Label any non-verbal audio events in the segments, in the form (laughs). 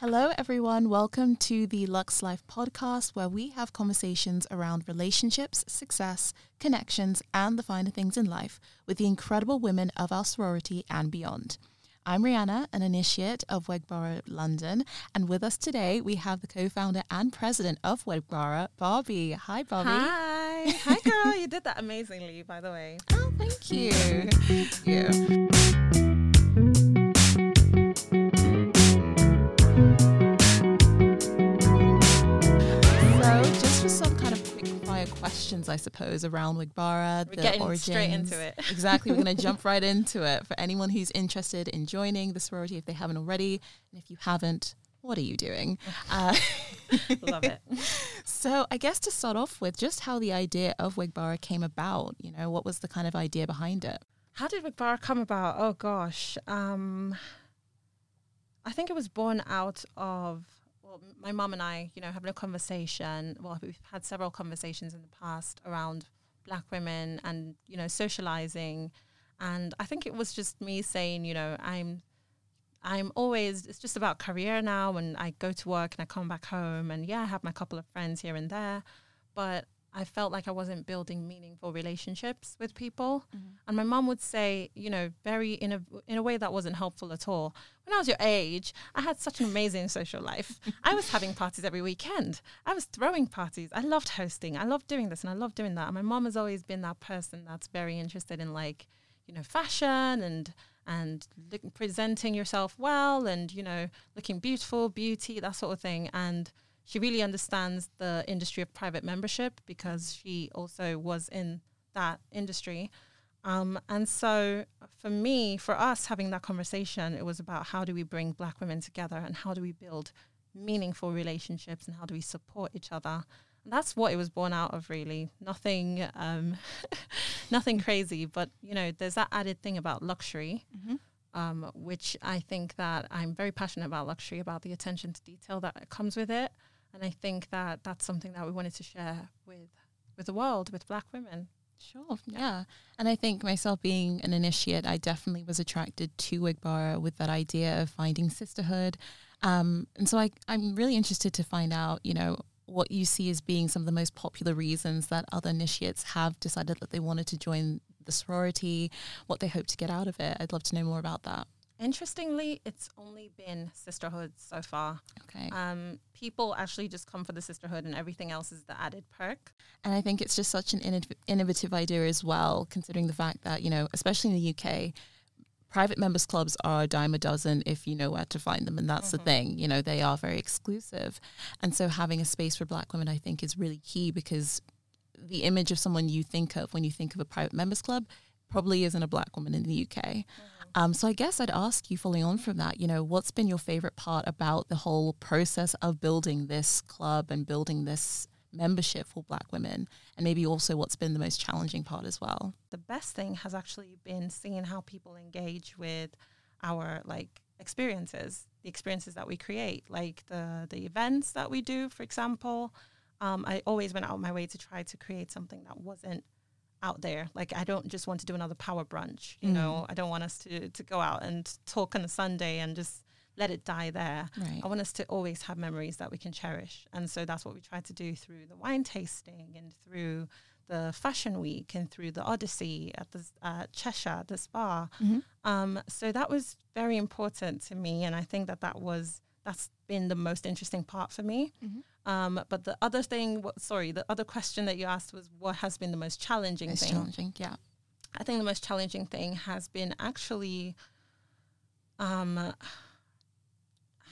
Hello, everyone. Welcome to the Lux Life podcast, where we have conversations around relationships, success, connections, and the finer things in life with the incredible women of our sorority and beyond. I'm Ryanna, an initiate of Weg Bara London, and with us today we have the co-founder and president of Weg Bara, Barbie. Hi, Barbie. Hi, hi, girl. you did that amazingly, by the way. Oh, thank you. (laughs) thank you. Questions, I suppose, around Weg Bara, We're the origins. Straight into it. (laughs) exactly. We're going (laughs) to jump right into it. For anyone who's interested in joining the sorority, if they haven't already, and if you haven't, what are you doing? (laughs) Uh, Love it. So, I guess to start off with, just how the idea of Weg Bara came about. You know, what was the kind of idea behind it? How did Weg Bara come about? Oh gosh, um, I think it was born out of well, my mom and I, you know, having a conversation. Well, we've had several conversations in the past around black women and you know socializing, and I think it was just me saying, you know, I'm, I'm always. It's just about career now, and I go to work and I come back home, and yeah, I have my couple of friends here and there, but I felt like I wasn't building meaningful relationships with people. Mm-hmm. And my mom would say, you know, very in a in a way that wasn't helpful at all. When I was your age, I had such an amazing social life. I was having parties every weekend. I was throwing parties. I loved hosting. I loved doing this and I loved doing that. And my mom has always been that person that's very interested in like, you know, fashion and and look, presenting yourself well and you know, looking beautiful, beauty, that sort of thing. And she really understands the industry of private membership because she also was in that industry. Um, and so for me, for us having that conversation, it was about how do we bring black women together and how do we build meaningful relationships and how do we support each other. And that's what it was born out of really. Nothing um, (laughs) nothing crazy, but you know, there's that added thing about luxury. Mm-hmm. Um, which I think that I'm very passionate about luxury, about the attention to detail that comes with it. And I think that that's something that we wanted to share with with the world, with Black women. Sure, yeah. yeah. And I think myself being an initiate, I definitely was attracted to Weg Bara with that idea of finding sisterhood. Um, and so I, I'm really interested to find out, you know, what you see as being some of the most popular reasons that other initiates have decided that they wanted to join the sorority, what they hope to get out of it. I'd love to know more about that. Interestingly, it's only been sisterhood so far. Okay. Um, people actually just come for the sisterhood, and everything else is the added perk. And I think it's just such an innovative idea as well, considering the fact that you know, especially in the UK, private members clubs are a dime a dozen if you know where to find them, and that's mm-hmm. the thing. You know, they are very exclusive, and so having a space for Black women, I think, is really key because the image of someone you think of when you think of a private members club probably isn't a Black woman in the UK. Mm-hmm. Um, so I guess I'd ask you, following on from that, you know, what's been your favorite part about the whole process of building this club and building this membership for Black women, and maybe also what's been the most challenging part as well? The best thing has actually been seeing how people engage with our like experiences, the experiences that we create, like the the events that we do, for example. Um, I always went out my way to try to create something that wasn't out there. Like I don't just want to do another power brunch. You mm. know, I don't want us to to go out and talk on a Sunday and just let it die there. Right. I want us to always have memories that we can cherish. And so that's what we try to do through the wine tasting and through the fashion week and through the Odyssey at the uh, Cheshire, the spa. Mm-hmm. Um, so that was very important to me. And I think that that was, that's been the most interesting part for me. Mm-hmm. Um, but the other thing, what, sorry, the other question that you asked was what has been the most challenging most thing? Challenging, yeah. I think the most challenging thing has been actually um,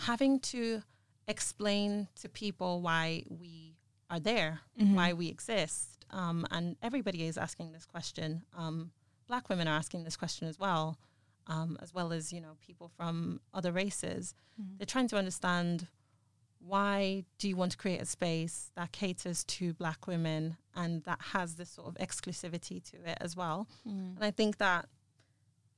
having to explain to people why we are there, mm-hmm. why we exist. Um, and everybody is asking this question. Um, black women are asking this question as well, um, as well as you know people from other races. Mm-hmm. They're trying to understand why do you want to create a space that caters to black women and that has this sort of exclusivity to it as well mm. and i think that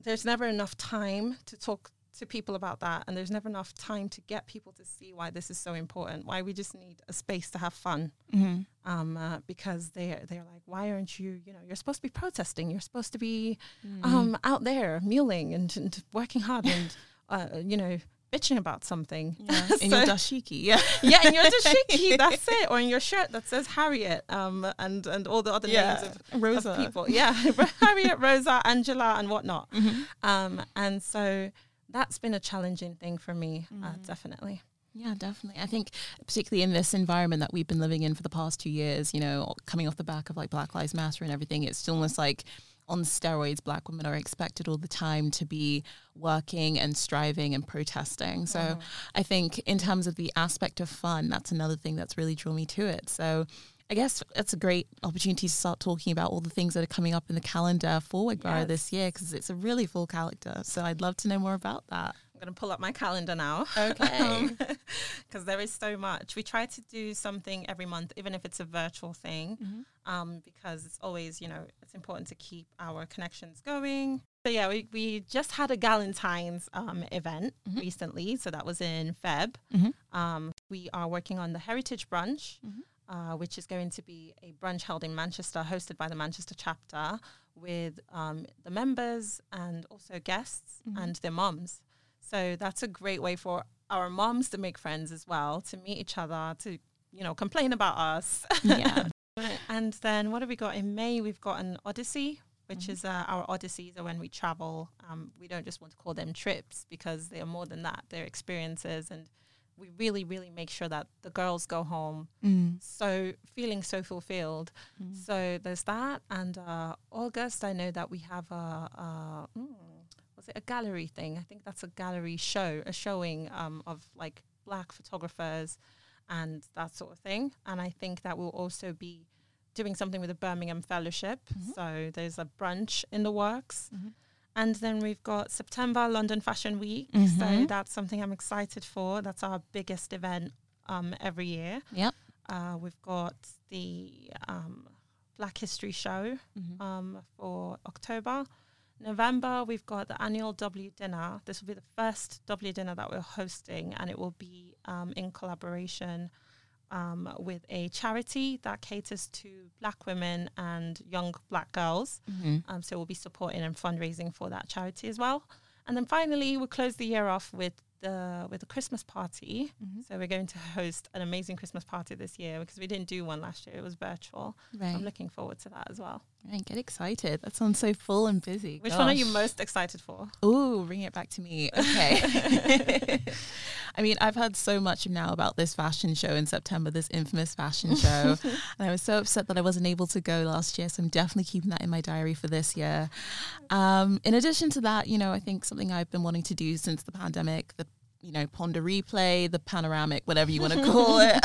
there's never enough time to talk to people about that and there's never enough time to get people to see why this is so important why we just need a space to have fun mm-hmm. um, uh, because they're they're like why aren't you you know you're supposed to be protesting you're supposed to be mm-hmm. um, out there muling and, and working hard and (laughs) uh, you know bitching about something. Yeah. (laughs) In your dashiki, yeah. (laughs) yeah, in your dashiki, that's it. Or in your shirt that says Harriet, um, and and all the other Yeah. names of, Rosa. of people. Yeah, Harriet, Rosa, Angela, and whatnot. Mhm. Um, and so that's been a challenging thing for me, uh, definitely. Yeah, definitely. I think particularly in this environment that we've been living in for the past two years, you know, coming off the back of like Black Lives Matter and everything, it's almost like on steroids, black women are expected all the time to be working and striving and protesting. So I think in terms of the aspect of fun, that's another thing that's really drawn me to it. So I guess it's a great opportunity to start talking about all the things that are coming up in the calendar for Weg Bara Yes. this year because it's a really full calendar. So I'd love to know more about that. I'm going to pull up my calendar now. Okay. (laughs) (laughs) Because there is so much. We try to do something every month, even if it's a virtual thing, um, because it's always, you know, it's important to keep our connections going. So, yeah, we, we just had a Galentine's um, event recently. So, that was in Feb. Mhm. Um, we are working on the Heritage Brunch, Mhm. Uh, which is going to be a brunch held in Manchester, hosted by the Manchester chapter with um, the members and also guests and their moms. So that's a great way for our moms to make friends as well, to meet each other, to you know complain about us. Yeah. (laughs) and then what have we got in May? We've got an Odyssey, which is uh, our Odysseys are when we travel. Um, we don't just want to call them trips because they are more than that. They're experiences, and we really, really make sure that the girls go home Mm. so feeling so fulfilled. So there's that, and uh, August. I know that we have a, a mm, was it a gallery thing? I think that's a gallery show, a showing um, of like black photographers and that sort of thing. And I think that we'll also be doing something with the Birmingham Fellowship. So there's a brunch in the works. Mhm. And then we've got September London Fashion Week. So Mhm. that's something I'm excited for. That's our biggest event um, every year. Yep. Uh, we've got the um, Black History Show Mhm. um, for October. November, we've got the annual W dinner. This will be the first W dinner that we're hosting, and it will be um, in collaboration um, with a charity that caters to Black women and young Black girls. Mhm. Um, so we'll be supporting and fundraising for that charity as well. And then finally, we'll close the year off with the with the Christmas party. Mhm. So we're going to host an amazing Christmas party this year because we didn't do one last year; it was virtual. Right. I'm looking forward to that as well. Right, get excited. That sounds so full and busy. Which one are you most excited for? Oh, bring it back to me. Okay. (laughs) I mean, I've heard so much now about this fashion show in September, this infamous fashion (laughs) show. and I was so upset that I wasn't able to go last year. So I'm definitely keeping that in my diary for this year. Um, in addition to that, you know, I think something I've been wanting to do since the pandemic, the you know, Ponder replay, the panoramic, whatever you want to call it.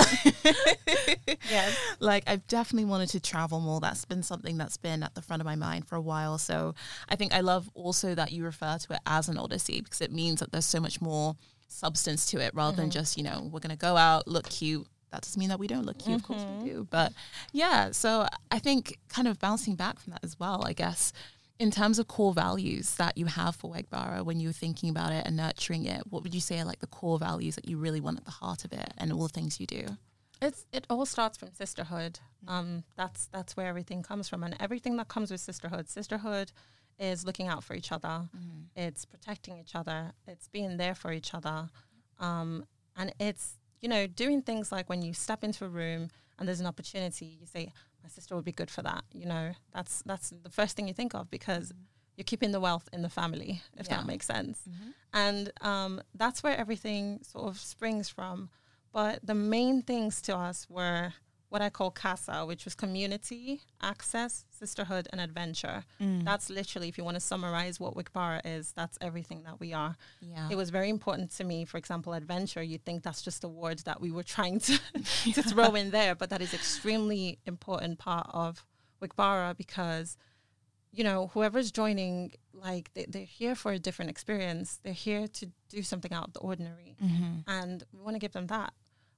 (laughs) Yes. like I've definitely wanted to travel more. That's been something that's been at the front of my mind for a while. So I think I love also that you refer to it as an odyssey because it means that there's so much more substance to it rather than mm-hmm. just, you know, we're gonna go out, look cute. That doesn't mean that we don't look cute, of course we mm-hmm. do. But yeah, so I think kind of bouncing back from that as well, I guess, in terms of core values that you have for Wegbara when you were thinking about it and nurturing it, what would you say are like the core values that you really want at the heart of it and all the things you do? It's it all starts from sisterhood. Um, that's that's where everything comes from, and everything that comes with sisterhood. Sisterhood is looking out for each other. It's protecting each other. It's being there for each other, um, and it's you know doing things like when you step into a room and there's an opportunity, you say, "My sister would be good for that." You know, that's that's the first thing you think of because you're keeping the wealth in the family, if Yeah. that makes sense. And um, that's where everything sort of springs from. But the main things to us were what I call CASA, which was community, access, sisterhood, and adventure. That's literally, if you want to summarize what Weg Bara is, that's everything that we are. Yeah. It was very important to me, for example, adventure. You think that's just a word that we were trying to, (laughs) to throw in there, but that is extremely important part of Weg Bara because you know, whoever's joining, like they, they're here for a different experience. They're here to do something out of the ordinary. Mm-hmm. And we want to give them that.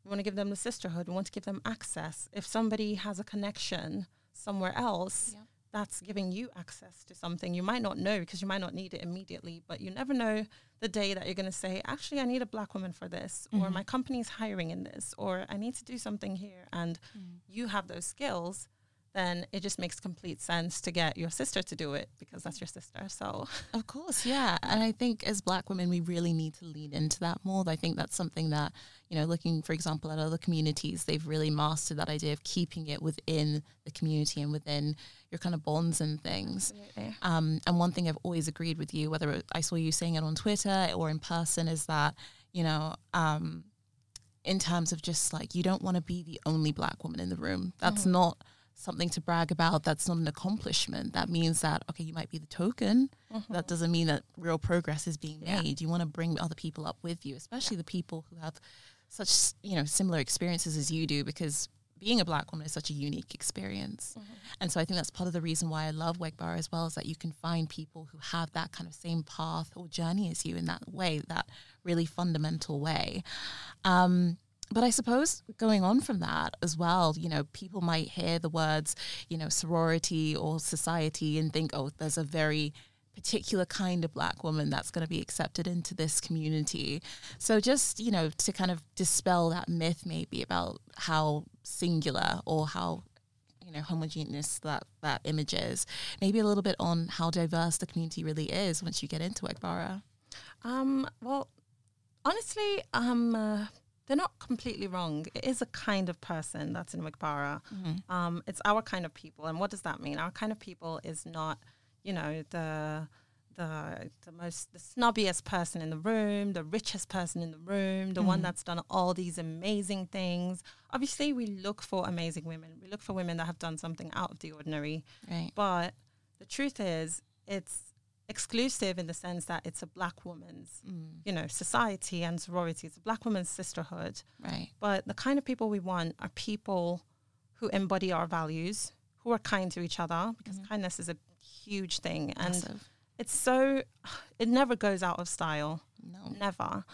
We want to give them the sisterhood. We want to give them access. If somebody has a connection somewhere else, Yeah. that's giving you access to something. You might not know because you might not need it immediately, but you never know the day that you're going to say, actually, I need a black woman for this, or mm-hmm. my company's hiring in this, or I need to do something here. And mm. you have those skills then it just makes complete sense to get your sister to do it because that's your sister. So, of course, yeah. And I think as black women, we really need to lean into that more. I think that's something that, you know, looking, for example, at other communities, they've really mastered that idea of keeping it within the community and within your kind of bonds and things. Um, and one thing I've always agreed with you, whether I saw you saying it on Twitter or in person, is that, you know, um, in terms of just like, you don't want to be the only black woman in the room. That's mm-hmm. not something to brag about that's not an accomplishment that means that okay you might be the token mm-hmm. that doesn't mean that real progress is being yeah. made you want to bring other people up with you especially yeah. the people who have such you know similar experiences as you do because being a black woman is such a unique experience mm-hmm. and so i think that's part of the reason why i love Wegbara as well is that you can find people who have that kind of same path or journey as you in that way that really fundamental way um, but I suppose going on from that as well, you know, people might hear the words, you know, sorority or society and think, oh, there's a very particular kind of black woman that's going to be accepted into this community. So just, you know, to kind of dispel that myth maybe about how singular or how you know homogeneous that that image is maybe a little bit on how diverse the community really is once you get into Wegbara. Um, well honestly um uh, they're not completely wrong. It is a kind of person that's in Wegbara. Mm-hmm. Um, it's our kind of people. And what does that mean? Our kind of people is not, you know, the the the most the snobbiest person in the room, the richest person in the room, the mm-hmm. one that's done all these amazing things. Obviously, we look for amazing women. We look for women that have done something out of the ordinary. Right. But the truth is, it's exclusive in the sense that it's a black woman's, mm. you know, society and sorority. It's a black woman's sisterhood. Right. But the kind of people we want are people who embody our values, who are kind to each other, because mm-hmm. kindness is a huge thing. Massive. And it's so, it never goes out of style. No. Never.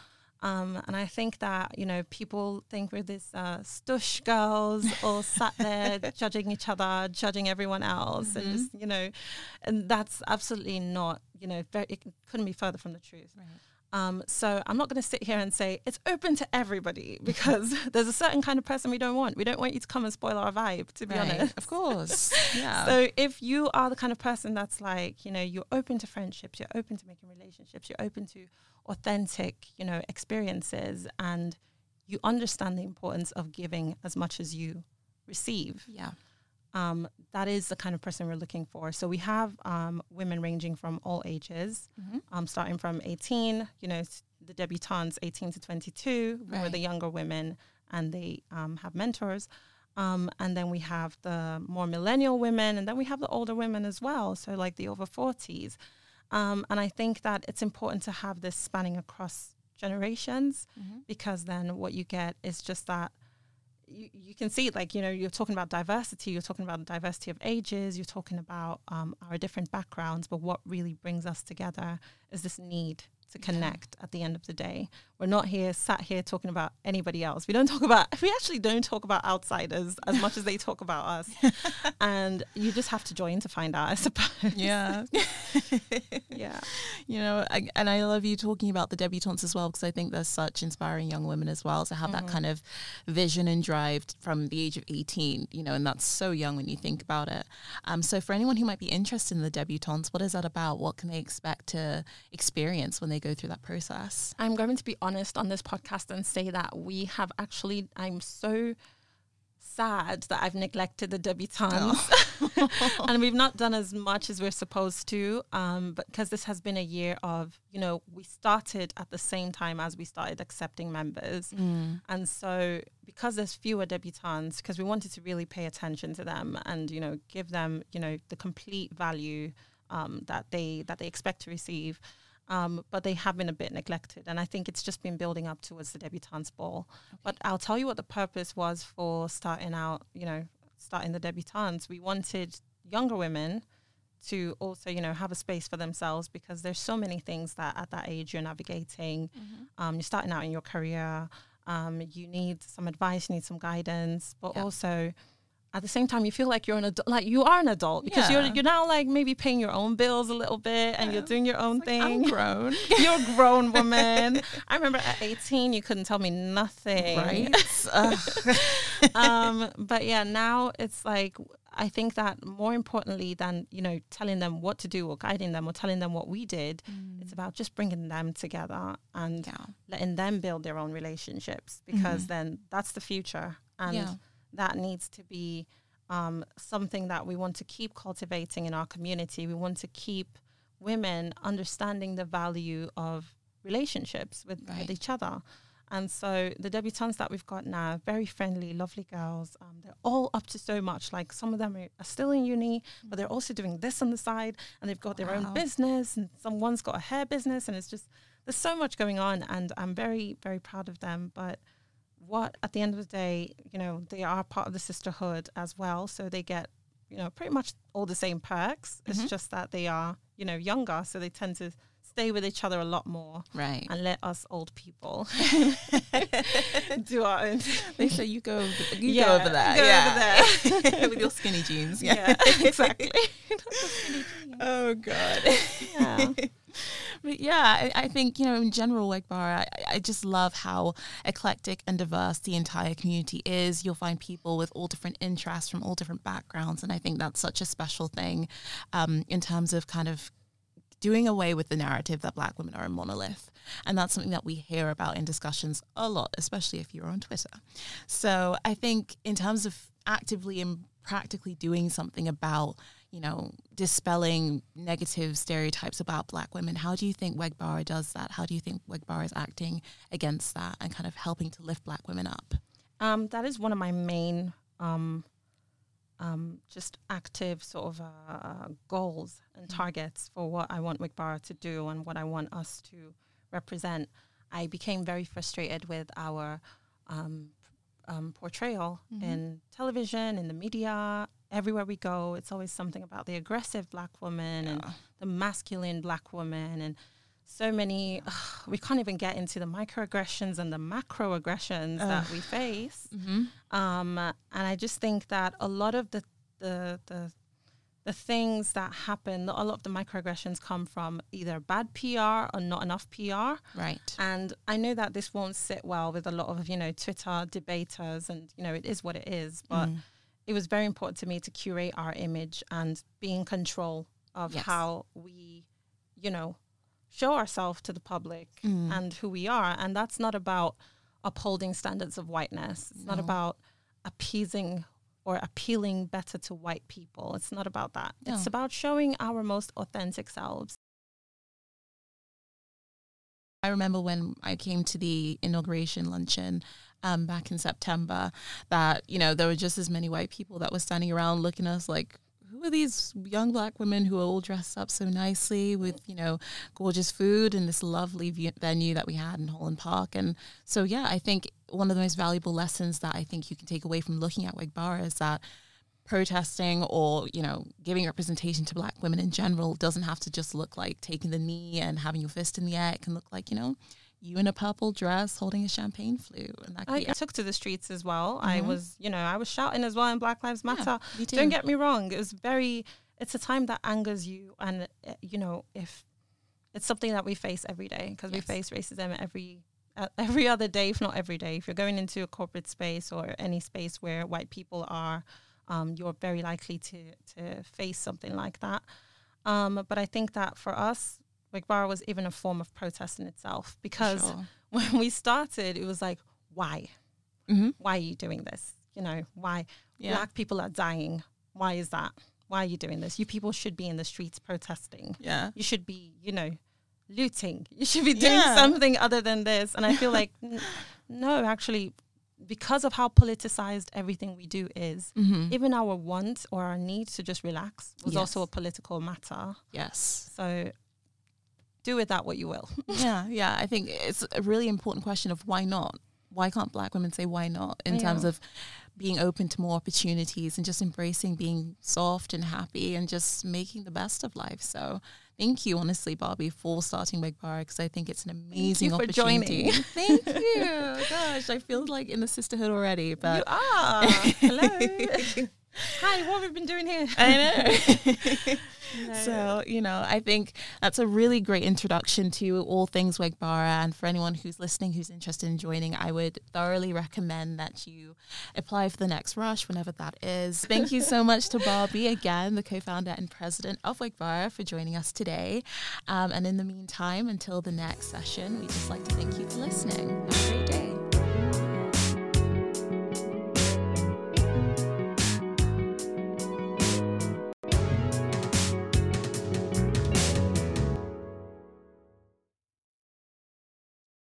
Um, and I think that, you know, people think we're these uh, stush girls all sat there (laughs) judging each other, judging everyone else. Mm-hmm. And just, you know, and that's absolutely not, you know, very, it couldn't be further from the truth. Right. Um, so I'm not going to sit here and say it's open to everybody (laughs) because there's a certain kind of person we don't want. We don't want you to come and spoil our vibe, to be right. honest. Of course. (laughs) yeah. So if you are the kind of person that's like, you know, you're open to friendships, you're open to making relationships, you're open to authentic, you know, experiences and you understand the importance of giving as much as you receive. Yeah um, that is the kind of person we're looking for. So we have um, women ranging from all ages, mm-hmm. um, starting from 18, you know, the debutantes 18 to 22, right. who are the younger women, and they um, have mentors. Um, and then we have the more millennial women, and then we have the older women as well. So, like the over 40s. Um, and I think that it's important to have this spanning across generations mm-hmm. because then what you get is just that you, you can see like you know you're talking about diversity you're talking about the diversity of ages you're talking about um, our different backgrounds but what really brings us together is this need to connect yeah. at the end of the day. We're not here sat here talking about anybody else. We don't talk about we actually don't talk about outsiders as much as they talk about us. (laughs) and you just have to join to find out, I suppose. Yeah. (laughs) yeah. You know, I, and I love you talking about the debutantes as well because I think there's such inspiring young women as well to have mm-hmm. that kind of vision and drive from the age of 18, you know, and that's so young when you think about it. Um, so for anyone who might be interested in the debutantes, what is that about? What can they expect to experience when they go through that process? I'm going to be honest on this podcast and say that we have actually, I'm so sad that I've neglected the debutantes oh. (laughs) (laughs) and we've not done as much as we're supposed to. Um, but because this has been a year of, you know, we started at the same time as we started accepting members. Mm. And so because there's fewer debutantes, because we wanted to really pay attention to them and, you know, give them, you know, the complete value um, that they that they expect to receive um, but they have been a bit neglected. And I think it's just been building up towards the debutantes ball. Okay. But I'll tell you what the purpose was for starting out, you know, starting the debutantes. We wanted younger women to also, you know, have a space for themselves because there's so many things that at that age you're navigating. Mm-hmm. Um, you're starting out in your career. Um, you need some advice, you need some guidance, but yeah. also at the same time you feel like you're an adult like you are an adult because yeah. you're you're now like maybe paying your own bills a little bit and yeah. you're doing your own it's thing like, I'm grown (laughs) you're a grown (laughs) woman I remember at 18 you couldn't tell me nothing right (laughs) um, but yeah now it's like I think that more importantly than you know telling them what to do or guiding them or telling them what we did, Mm. it's about just bringing them together and yeah. letting them build their own relationships because then that's the future and. That needs to be um, something that we want to keep cultivating in our community. We want to keep women understanding the value of relationships with, Right. with each other. And so the debutantes that we've got now, very friendly, lovely girls. Um, they're all up to so much. Like some of them are, are still in uni, but they're also doing this on the side, and they've got their own business, and someone's got a hair business, and it's just there's so much going on, and I'm very very proud of them. But what at the end of the day, you know, they are part of the sisterhood as well, so they get you know pretty much all the same perks. It's mm-hmm. just that they are you know younger, so they tend to stay with each other a lot more Right. and let us old people (laughs) (laughs) do our own They say you go, you Yeah, go over there, go over yeah, there. (laughs) with your skinny jeans. yeah, exactly. Oh god. Yeah. But yeah, I, I think you know in general, like Bar, I, I just love how eclectic and diverse the entire community is. You'll find people with all different interests from all different backgrounds, and I think that's such a special thing um, in terms of kind of doing away with the narrative that Black women are a monolith, and that's something that we hear about in discussions a lot, especially if you're on Twitter. So I think in terms of actively and practically doing something about you know, dispelling negative stereotypes about black women. How do you think Wegbara does that? How do you think Wegbara is acting against that and kind of helping to lift black women up? Um, that is one of my main, um, um, just active sort of uh, goals and targets for what I want Weg Bara to do and what I want us to represent. I became very frustrated with our um, um, portrayal Mhm. in television, in the media, everywhere we go. It's always something about the aggressive black woman and the masculine black woman and so many we can't even get into the microaggressions and the macroaggressions that we face Mm-hmm. um, and i just think that a lot of the the the the things that happen a lot of the microaggressions come from either bad pr or not enough pr Right. and i know that this won't sit well with a lot of you know twitter debaters and you know it is what it is but Mm. It was very important to me to curate our image and be in control of Yes. how we, you know, show ourselves to the public Mm. and who we are. And that's not about upholding standards of whiteness. It's not about appeasing or appealing better to white people. It's not about that. It's about showing our most authentic selves. I remember when I came to the inauguration luncheon um, back in September that, you know, there were just as many white people that were standing around looking at us like, who are these young black women who are all dressed up so nicely with, you know, gorgeous food and this lovely venue that we had in Holland Park? And so, yeah, I think one of the most valuable lessons that I think you can take away from looking at Wegbara is that protesting or you know giving representation to black women in general doesn't have to just look like taking the knee and having your fist in the air it can look like you know you in a purple dress holding a champagne flute and that could I be took to the streets as well. I Mhm. was, you know, I was shouting as well in Black Lives Matter. do. Don't get me wrong. It was very, it's a time that angers you. And, uh, you know, if it's something that we face every day because we face racism every, uh, (laughs) every other day, if not every day. If you're going into a corporate space or any space where white people are, um, you're very likely to, to face something like that. Um, but I think that for us, Weg Bara was even a form of protest in itself because Sure. (laughs) when we started, it was like, why? Mhm. Why are you doing this? You know, why Yeah. black people are dying? Why is that? Why are you doing this? You people should be in the streets protesting. yeah You should be, you know, looting. You should be doing Yeah. something other than this. And I feel (laughs) like, n- no, actually, because of how politicized everything we do is, Mhm. even our want or our need to just relax was also a political matter. yes So do with that what you will. (laughs) yeah yeah i think it's a really important question of why not why can't black women say why not in terms of being open to more opportunities and just embracing being soft and happy and just making the best of life so thank you honestly barbie for starting Weg Bara because i think it's an amazing for opportunity (laughs) thank you gosh i feel like in the sisterhood already but you are. Hello. (laughs) Hi, what have we been doing here? I know. (laughs) (laughs) So, you know, I think that's a really great introduction to all things Wegbara. And for anyone who's listening who's interested in joining, I would thoroughly recommend that you apply for the next rush whenever that is. Thank you so much to Barbie again, the co founder and president of Wegbara, for joining us today. Um, and in the meantime, until the next session, we'd just like to thank you for listening. Have a great day.